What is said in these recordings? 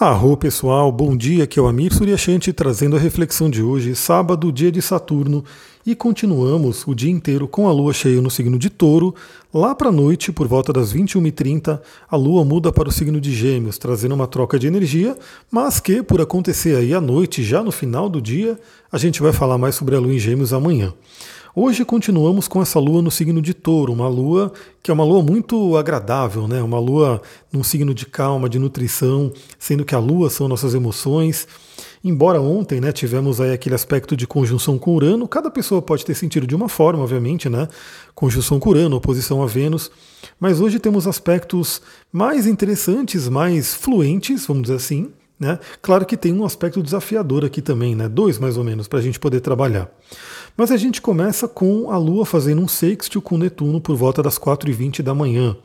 Arro pessoal, bom dia, aqui é o Amir Suryashanti trazendo a reflexão de hoje, sábado, dia de Saturno, e continuamos o dia inteiro com a lua cheia no signo de Touro. Lá para a noite, por volta das 21h30, a lua muda para o signo de Gêmeos, trazendo uma troca de energia, mas que, por acontecer aí à noite, já no final do dia, a gente vai falar mais sobre a lua em Gêmeos amanhã. Hoje continuamos com essa lua no signo de touro, uma lua que é uma lua muito agradável, né? uma lua num signo de calma, de nutrição, sendo que a lua são nossas emoções. Embora ontem né, tivemos aí aquele aspecto de conjunção com Urano, cada pessoa pode ter sentido de uma forma, obviamente, né? Conjunção com Urano, oposição a Vênus. Mas hoje temos aspectos mais interessantes, mais fluentes, vamos dizer assim. Né? Claro que tem um aspecto desafiador aqui também, né? dois mais ou menos, para a gente poder trabalhar. Mas a gente começa com a Lua fazendo um sextil com Netuno por volta das 4h20 da manhã.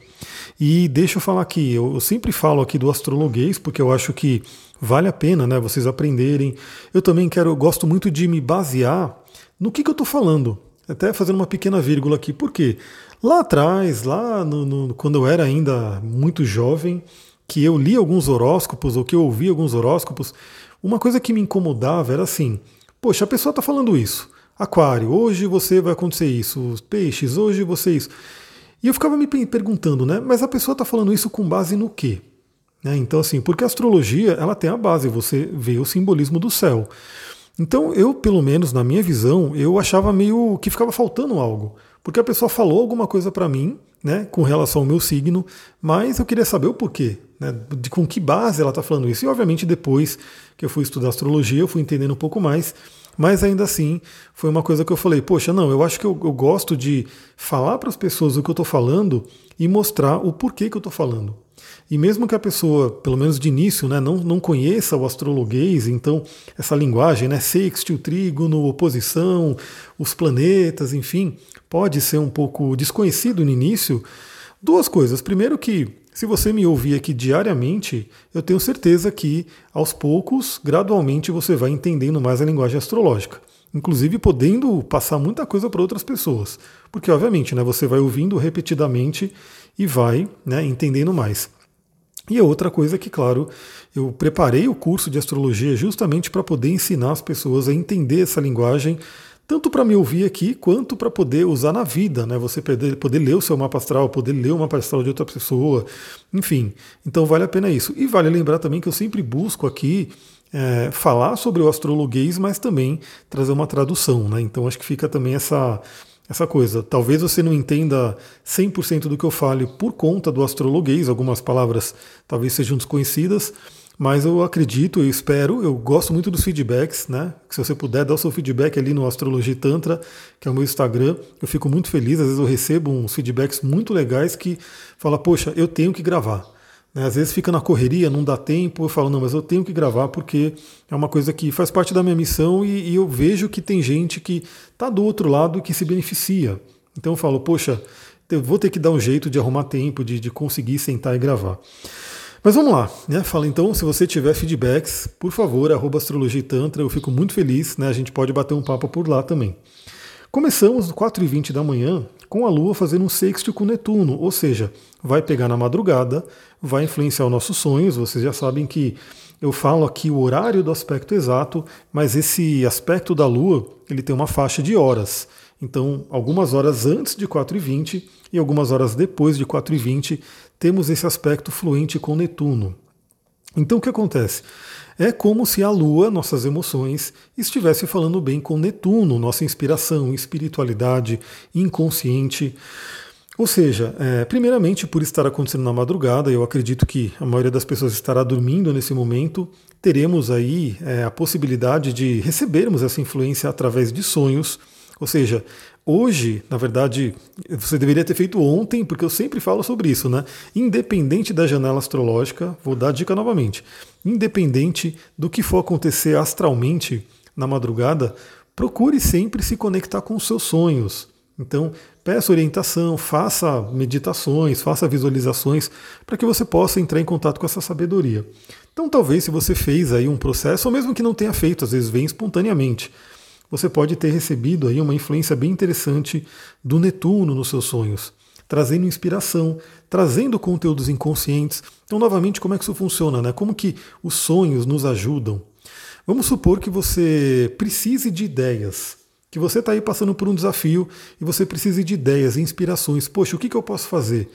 E deixa eu falar aqui, eu, sempre falo aqui do astrologuês, porque eu acho que vale a pena né, vocês aprenderem. Eu também quero, eu gosto muito de me basear no que, que eu estou falando. Até fazendo uma pequena vírgula aqui. Por quê? Lá atrás, lá no, no, quando eu era ainda muito jovem, que eu li alguns horóscopos ou que eu ouvi alguns horóscopos, uma coisa que me incomodava era assim: poxa, a pessoa está falando isso. Aquário, hoje você vai acontecer isso. Peixes, hoje você isso. E eu ficava me perguntando, né? Mas a pessoa está falando isso com base no quê? Né? Então, assim, porque a astrologia ela tem a base, você vê o simbolismo do céu. Então, eu, pelo menos na minha visão, eu achava meio que ficava faltando algo. Porque a pessoa falou alguma coisa para mim, né, com relação ao meu signo, mas eu queria saber o porquê, né, de com que base ela está falando isso. E, obviamente, depois que eu fui estudar astrologia, eu fui entendendo um pouco mais. Mas ainda assim, foi uma coisa que eu falei: poxa, não, eu acho que eu, eu gosto de falar para as pessoas o que eu estou falando e mostrar o porquê que eu estou falando. E mesmo que a pessoa, pelo menos de início, né, não, não conheça o astrologuês, então essa linguagem, né, sextil, trígono, oposição, os planetas, enfim, pode ser um pouco desconhecido no início. Duas coisas. Primeiro que se você me ouvir aqui diariamente, eu tenho certeza que aos poucos, gradualmente, você vai entendendo mais a linguagem astrológica. Inclusive podendo passar muita coisa para outras pessoas. Porque, obviamente, né, você vai ouvindo repetidamente e vai né, entendendo mais. E a outra coisa é que, claro, eu preparei o curso de astrologia justamente para poder ensinar as pessoas a entender essa linguagem tanto para me ouvir aqui quanto para poder usar na vida, né? Você poder, poder ler o seu mapa astral, poder ler o mapa astral de outra pessoa, enfim. Então vale a pena isso. E vale lembrar também que eu sempre busco aqui é, falar sobre o astrologuês, mas também trazer uma tradução, né? Então acho que fica também essa essa coisa. Talvez você não entenda 100% do que eu fale por conta do astrologuês, algumas palavras talvez sejam desconhecidas, mas eu acredito, eu espero, eu gosto muito dos feedbacks, né? Se você puder dar o seu feedback ali no Astrologia Tantra, que é o meu Instagram, eu fico muito feliz. Às vezes eu recebo uns feedbacks muito legais que fala, poxa, eu tenho que gravar. Né? Às vezes fica na correria, não dá tempo, eu falo, não, mas eu tenho que gravar porque é uma coisa que faz parte da minha missão e, e eu vejo que tem gente que está do outro lado que se beneficia. Então eu falo, poxa, eu vou ter que dar um jeito de arrumar tempo, de, de conseguir sentar e gravar. Mas vamos lá, né? Fala então, se você tiver feedbacks, por favor, arroba astrologia tantra, eu fico muito feliz, né? A gente pode bater um papo por lá também. Começamos 4h20 da manhã com a Lua fazendo um sexto com Netuno, ou seja, vai pegar na madrugada, vai influenciar os nossos sonhos. Vocês já sabem que eu falo aqui o horário do aspecto exato, mas esse aspecto da Lua ele tem uma faixa de horas. Então, algumas horas antes de 4h20 e algumas horas depois de 4h20, temos esse aspecto fluente com Netuno. Então, o que acontece? É como se a Lua, nossas emoções, estivesse falando bem com Netuno, nossa inspiração, espiritualidade, inconsciente. Ou seja, é, primeiramente por estar acontecendo na madrugada, eu acredito que a maioria das pessoas estará dormindo nesse momento, teremos aí é, a possibilidade de recebermos essa influência através de sonhos. Ou seja, hoje, na verdade, você deveria ter feito ontem, porque eu sempre falo sobre isso, né? Independente da janela astrológica, vou dar a dica novamente. Independente do que for acontecer astralmente na madrugada, procure sempre se conectar com os seus sonhos. Então, peça orientação, faça meditações, faça visualizações para que você possa entrar em contato com essa sabedoria. Então, talvez se você fez aí um processo, ou mesmo que não tenha feito, às vezes vem espontaneamente você pode ter recebido aí uma influência bem interessante do Netuno nos seus sonhos. trazendo inspiração, trazendo conteúdos inconscientes. Então, novamente, como é que isso funciona? Né? Como que os sonhos nos ajudam? Vamos supor que você precise de ideias, que você está aí passando por um desafio e você precise de ideias, inspirações. Poxa, o que, que eu posso fazer?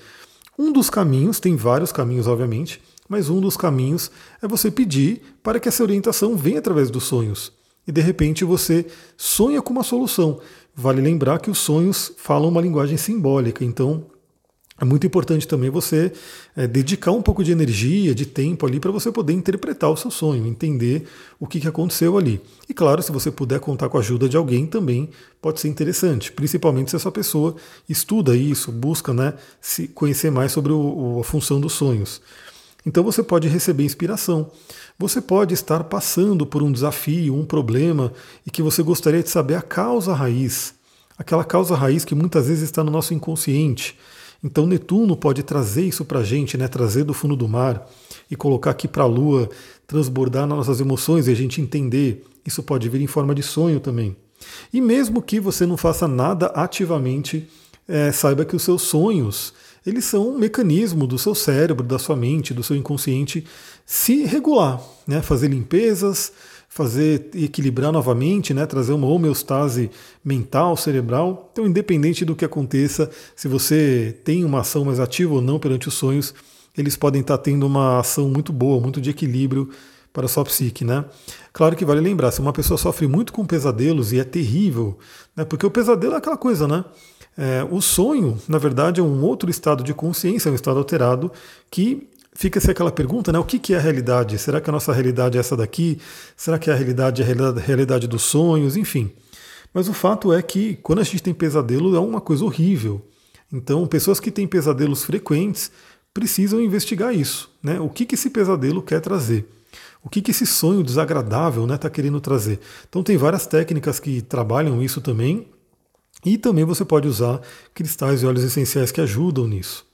Um dos caminhos, tem vários caminhos, obviamente, mas um dos caminhos é você pedir para que essa orientação venha através dos sonhos. E de repente você sonha com uma solução. Vale lembrar que os sonhos falam uma linguagem simbólica, então é muito importante também você é, dedicar um pouco de energia, de tempo ali para você poder interpretar o seu sonho, entender o que, que aconteceu ali. E claro, se você puder contar com a ajuda de alguém também pode ser interessante, principalmente se essa pessoa estuda isso, busca né, se conhecer mais sobre o, a função dos sonhos. Então você pode receber inspiração. Você pode estar passando por um desafio, um problema e que você gostaria de saber a causa raiz, aquela causa raiz que muitas vezes está no nosso inconsciente. Então Netuno pode trazer isso para a gente, né? trazer do fundo do mar e colocar aqui para a Lua, transbordar nas nossas emoções e a gente entender. Isso pode vir em forma de sonho também. E mesmo que você não faça nada ativamente, é, saiba que os seus sonhos eles são um mecanismo do seu cérebro, da sua mente, do seu inconsciente se regular, né? fazer limpezas, fazer equilibrar novamente, né, trazer uma homeostase mental, cerebral. Então, independente do que aconteça, se você tem uma ação mais ativa ou não perante os sonhos, eles podem estar tendo uma ação muito boa, muito de equilíbrio para a sua psique, né? Claro que vale lembrar, se uma pessoa sofre muito com pesadelos e é terrível, né? Porque o pesadelo é aquela coisa, né? É, o sonho, na verdade, é um outro estado de consciência, é um estado alterado que fica-se aquela pergunta, né? O que, que é a realidade? Será que a nossa realidade é essa daqui? Será que a realidade é a realidade dos sonhos? Enfim. Mas o fato é que quando a gente tem pesadelo é uma coisa horrível. Então, pessoas que têm pesadelos frequentes precisam investigar isso. Né? O que, que esse pesadelo quer trazer? O que, que esse sonho desagradável está né, tá querendo trazer? Então, tem várias técnicas que trabalham isso também. E também você pode usar cristais e óleos essenciais que ajudam nisso.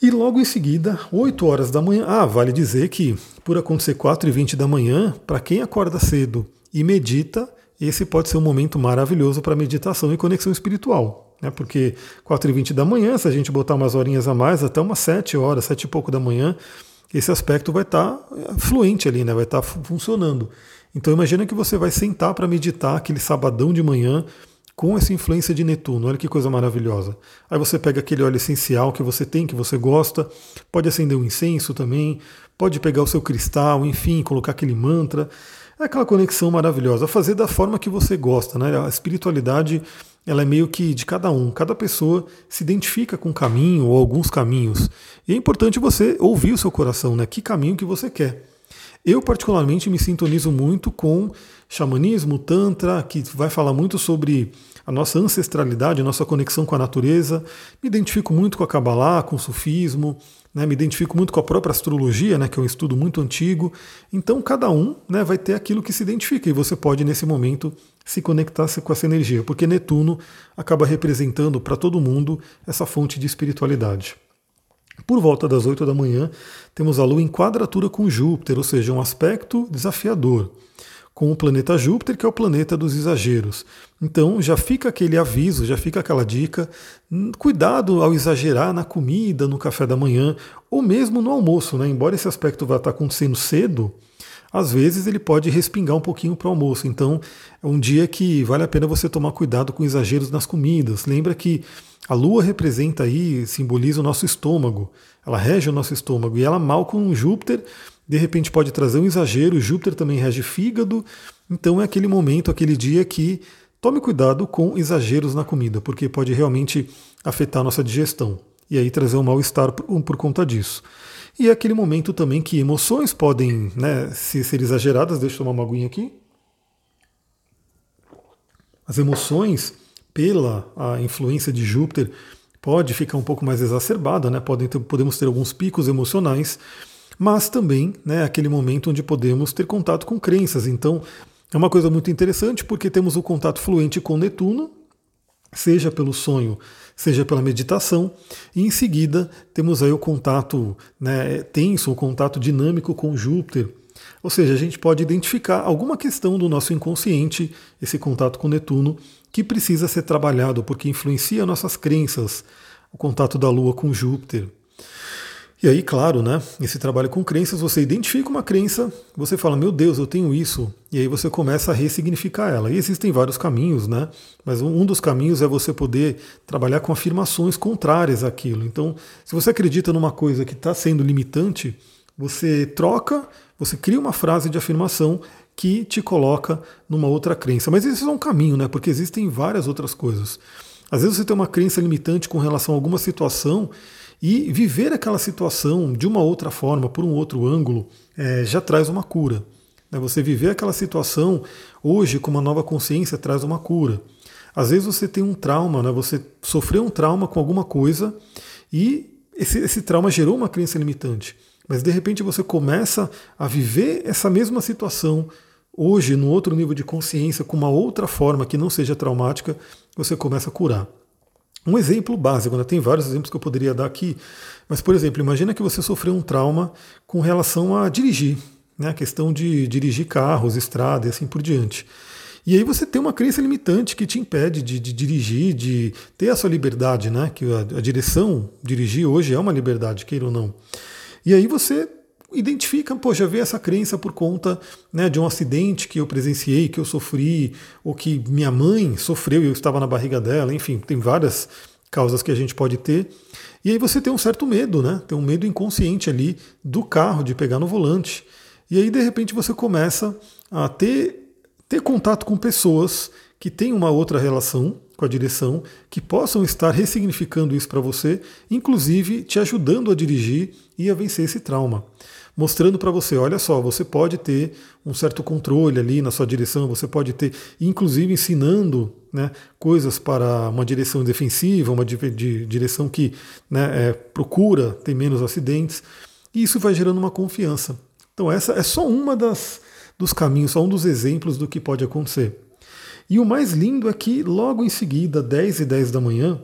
E logo em seguida, 8 horas da manhã. Ah, vale dizer que por acontecer 4 e 20 da manhã, para quem acorda cedo e medita, esse pode ser um momento maravilhoso para meditação e conexão espiritual. Né? Porque 4 e 20 da manhã, se a gente botar umas horinhas a mais, até umas 7 horas, 7 e pouco da manhã, esse aspecto vai estar tá eh, fluente ali, né? vai estar tá funcionando. Então imagina que você vai sentar para meditar aquele sabadão de manhã, com essa influência de Netuno. Olha que coisa maravilhosa. Aí você pega aquele óleo essencial que você tem, que você gosta, pode acender um incenso também, pode pegar o seu cristal, enfim, colocar aquele mantra. É aquela conexão maravilhosa. Fazer da forma que você gosta, né? A espiritualidade ela é meio que de cada um. Cada pessoa se identifica com um caminho ou alguns caminhos. E é importante você ouvir o seu coração, né? Que caminho que você quer. Eu, particularmente, me sintonizo muito com xamanismo, tantra, que vai falar muito sobre a nossa ancestralidade, a nossa conexão com a natureza. Me identifico muito com a Kabbalah, com o sufismo, né? me identifico muito com a própria astrologia, né? que é um estudo muito antigo. Então, cada um né, vai ter aquilo que se identifica e você pode, nesse momento, se conectar com essa energia, porque Netuno acaba representando para todo mundo essa fonte de espiritualidade. Por volta das 8 da manhã, temos a Lua em quadratura com Júpiter, ou seja, um aspecto desafiador com o planeta Júpiter, que é o planeta dos exageros. Então já fica aquele aviso, já fica aquela dica: cuidado ao exagerar na comida, no café da manhã, ou mesmo no almoço, né? Embora esse aspecto vá estar acontecendo cedo, às vezes ele pode respingar um pouquinho para o almoço. Então é um dia que vale a pena você tomar cuidado com exageros nas comidas. Lembra que a lua representa aí, simboliza o nosso estômago, ela rege o nosso estômago, e ela mal com Júpiter, de repente pode trazer um exagero, Júpiter também rege fígado, então é aquele momento, aquele dia que tome cuidado com exageros na comida, porque pode realmente afetar a nossa digestão, e aí trazer um mal-estar por, por conta disso. E é aquele momento também que emoções podem né, se ser exageradas, deixa eu tomar uma aguinha aqui. As emoções pela a influência de Júpiter, pode ficar um pouco mais exacerbada, né? Podem ter, podemos ter alguns picos emocionais, mas também né, aquele momento onde podemos ter contato com crenças. Então, é uma coisa muito interessante porque temos o contato fluente com Netuno, seja pelo sonho, seja pela meditação, e em seguida temos aí o contato né, tenso, o contato dinâmico com Júpiter. Ou seja, a gente pode identificar alguma questão do nosso inconsciente, esse contato com Netuno, que precisa ser trabalhado porque influencia nossas crenças, o contato da Lua com Júpiter. E aí, claro, né? Esse trabalho com crenças, você identifica uma crença, você fala, meu Deus, eu tenho isso, e aí você começa a ressignificar ela. E existem vários caminhos, né? Mas um dos caminhos é você poder trabalhar com afirmações contrárias àquilo. Então, se você acredita numa coisa que está sendo limitante, você troca, você cria uma frase de afirmação que te coloca numa outra crença. Mas esse é um caminho, né? Porque existem várias outras coisas. Às vezes você tem uma crença limitante com relação a alguma situação e viver aquela situação de uma outra forma, por um outro ângulo, é, já traz uma cura. Né? Você viver aquela situação hoje com uma nova consciência traz uma cura. Às vezes você tem um trauma, né? você sofreu um trauma com alguma coisa e esse, esse trauma gerou uma crença limitante. Mas de repente você começa a viver essa mesma situação hoje, no outro nível de consciência, com uma outra forma que não seja traumática, você começa a curar. Um exemplo básico, né? tem vários exemplos que eu poderia dar aqui, mas, por exemplo, imagina que você sofreu um trauma com relação a dirigir, né? a questão de dirigir carros, estrada e assim por diante. E aí você tem uma crença limitante que te impede de, de dirigir, de ter a sua liberdade, né? Que a, a, direção, dirigir hoje é uma liberdade, queira ou não. E aí você identifica, já vi essa crença por conta né, de um acidente que eu presenciei, que eu sofri, ou que minha mãe sofreu e eu estava na barriga dela, enfim, tem várias causas que a gente pode ter. E aí você tem um certo medo, né? Tem um medo inconsciente ali do carro, de pegar no volante. E aí, de repente, você começa a ter, ter contato com pessoas que têm uma outra relação com a direção, que possam estar ressignificando isso para você, inclusive te ajudando a dirigir e a vencer esse trauma mostrando para você, olha só, você pode ter um certo controle ali na sua direção, você pode ter, inclusive ensinando né, coisas para uma direção defensiva, uma de, de direção que né, é, procura ter menos acidentes, e isso vai gerando uma confiança. Então essa é só uma das dos caminhos, só um dos exemplos do que pode acontecer. E o mais lindo é que logo em seguida, 10 e 10 da manhã,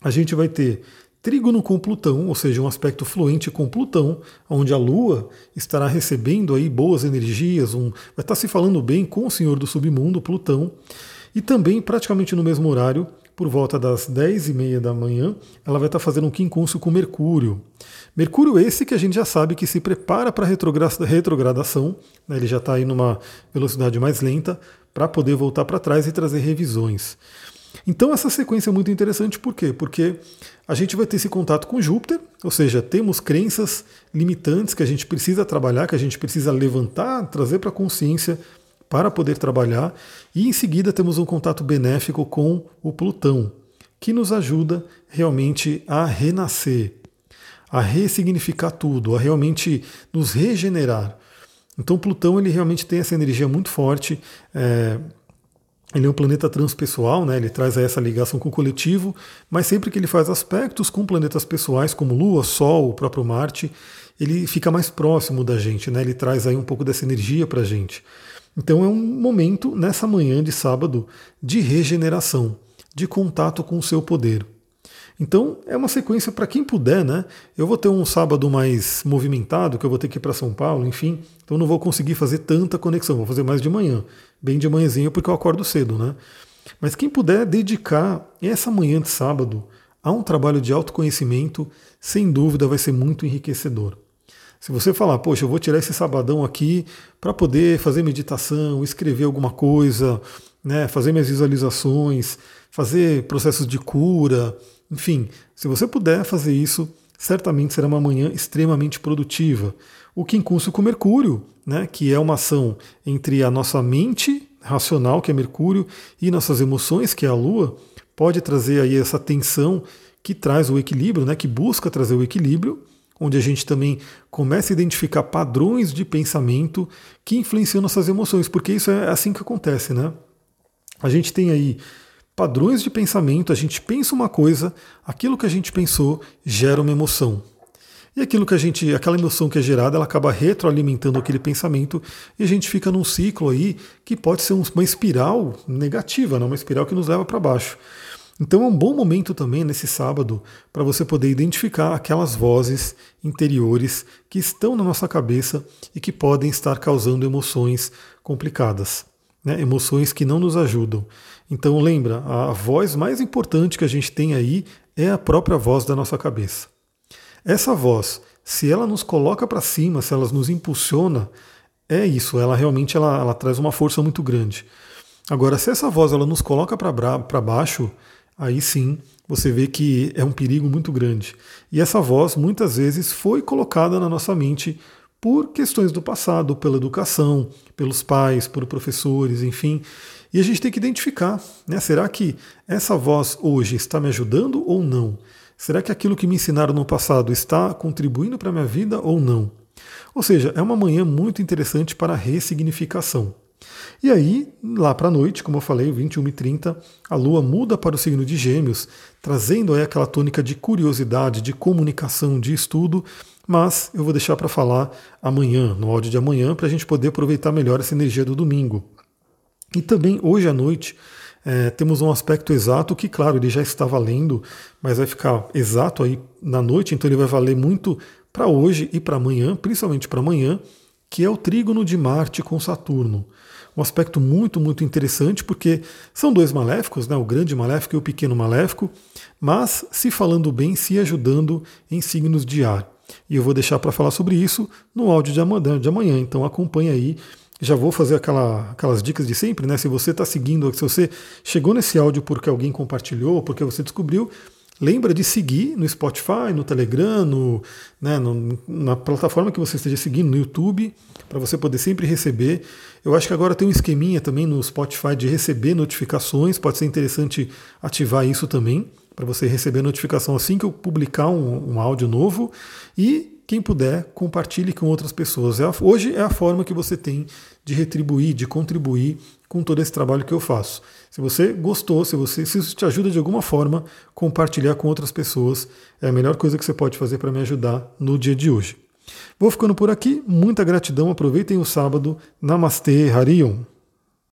a gente vai ter trígono com Plutão, ou seja, um aspecto fluente com Plutão, onde a Lua estará recebendo aí boas energias, um, vai estar se falando bem com o Senhor do Submundo, Plutão, e também praticamente no mesmo horário, por volta das 10 e meia da manhã, ela vai estar fazendo um quincúncio com Mercúrio. Mercúrio esse que a gente já sabe que se prepara para retrogradação, né, ele já está aí numa velocidade mais lenta, para poder voltar para trás e trazer revisões. Então essa sequência é muito interessante, por quê? Porque a gente vai ter esse contato com Júpiter, ou seja, temos crenças limitantes que a gente precisa trabalhar, que a gente precisa levantar, trazer para a consciência para poder trabalhar, e em seguida temos um contato benéfico com o Plutão, que nos ajuda realmente a renascer, a ressignificar tudo, a realmente nos regenerar. Então Plutão ele realmente tem essa energia muito forte. É, ele é um planeta transpessoal, né? ele traz essa ligação com o coletivo, mas sempre que ele faz aspectos com planetas pessoais, como Lua, Sol, o próprio Marte, ele fica mais próximo da gente, né? ele traz aí um pouco dessa energia para a gente. Então é um momento, nessa manhã de sábado, de regeneração, de contato com o seu poder. Então é uma sequência para quem puder, né? Eu vou ter um sábado mais movimentado, que eu vou ter que ir para São Paulo, enfim, então não vou conseguir fazer tanta conexão, vou fazer mais de manhã, bem de manhãzinho porque eu acordo cedo, né? Mas quem puder dedicar essa manhã de sábado a um trabalho de autoconhecimento, sem dúvida vai ser muito enriquecedor. Se você falar, poxa, eu vou tirar esse sabadão aqui para poder fazer meditação, escrever alguma coisa, né, fazer minhas visualizações, fazer processos de cura, enfim, se você puder fazer isso, certamente será uma manhã extremamente produtiva. O quincúncio com Mercúrio, né, que é uma ação entre a nossa mente racional, que é Mercúrio, e nossas emoções, que é a Lua, pode trazer aí essa tensão que traz o equilíbrio, né, que busca trazer o equilíbrio, onde a gente também começa a identificar padrões de pensamento que influenciam nossas emoções, porque isso é assim que acontece, né? A gente tem aí padrões de pensamento, a gente pensa uma coisa, aquilo que a gente pensou gera uma emoção. E aquilo que a gente, aquela emoção que é gerada, ela acaba retroalimentando aquele pensamento e a gente fica num ciclo aí que pode ser uma espiral negativa, né? uma espiral que nos leva para baixo. Então é um bom momento também nesse sábado para você poder identificar aquelas vozes interiores que estão na nossa cabeça e que podem estar causando emoções complicadas, né? emoções que não nos ajudam. Então lembra, a voz mais importante que a gente tem aí é a própria voz da nossa cabeça. Essa voz, se ela nos coloca para cima, se ela nos impulsiona, é isso, ela realmente ela, ela traz uma força muito grande. Agora, se essa voz ela nos coloca para baixo, aí sim você vê que é um perigo muito grande. E essa voz muitas vezes foi colocada na nossa mente por questões do passado, pela educação, pelos pais, por professores, enfim. E a gente tem que identificar, né? Será que essa voz hoje está me ajudando ou não? Será que aquilo que me ensinaram no passado está contribuindo para a minha vida ou não? Ou seja, é uma manhã muito interessante para ressignificação. E aí, lá para a noite, como eu falei, 21h30, a Lua muda para o signo de Gêmeos, trazendo aí aquela tônica de curiosidade, de comunicação, de estudo, mas eu vou deixar para falar amanhã, no áudio de amanhã, para a gente poder aproveitar melhor essa energia do domingo. E também hoje à noite é, temos um aspecto exato que, claro, ele já está valendo, mas vai ficar exato aí na noite, então ele vai valer muito para hoje e para amanhã, principalmente para amanhã, que é o trígono de Marte com Saturno. Um aspecto muito, muito interessante, porque são dois maléficos, né, o grande maléfico e o pequeno maléfico, mas se falando bem, se ajudando em signos de ar. E eu vou deixar para falar sobre isso no áudio de amanhã, de amanhã, então acompanhe aí. Já vou fazer aquela, aquelas dicas de sempre, né? Se você está seguindo, se você chegou nesse áudio porque alguém compartilhou, porque você descobriu, Lembra de seguir no Spotify, no Telegram, no, né, no, na plataforma que você esteja seguindo, no YouTube, para você poder sempre receber. Eu acho que agora tem um esqueminha também no Spotify de receber notificações, pode ser interessante ativar isso também, para você receber notificação assim que eu publicar um, um áudio novo. E quem puder, compartilhe com outras pessoas. É a, hoje é a forma que você tem de retribuir, de contribuir com todo esse trabalho que eu faço. Se você gostou, se, você, se isso te ajuda de alguma forma, compartilhar com outras pessoas é a melhor coisa que você pode fazer para me ajudar no dia de hoje. Vou ficando por aqui, muita gratidão, aproveitem o sábado. Namastê, Harion.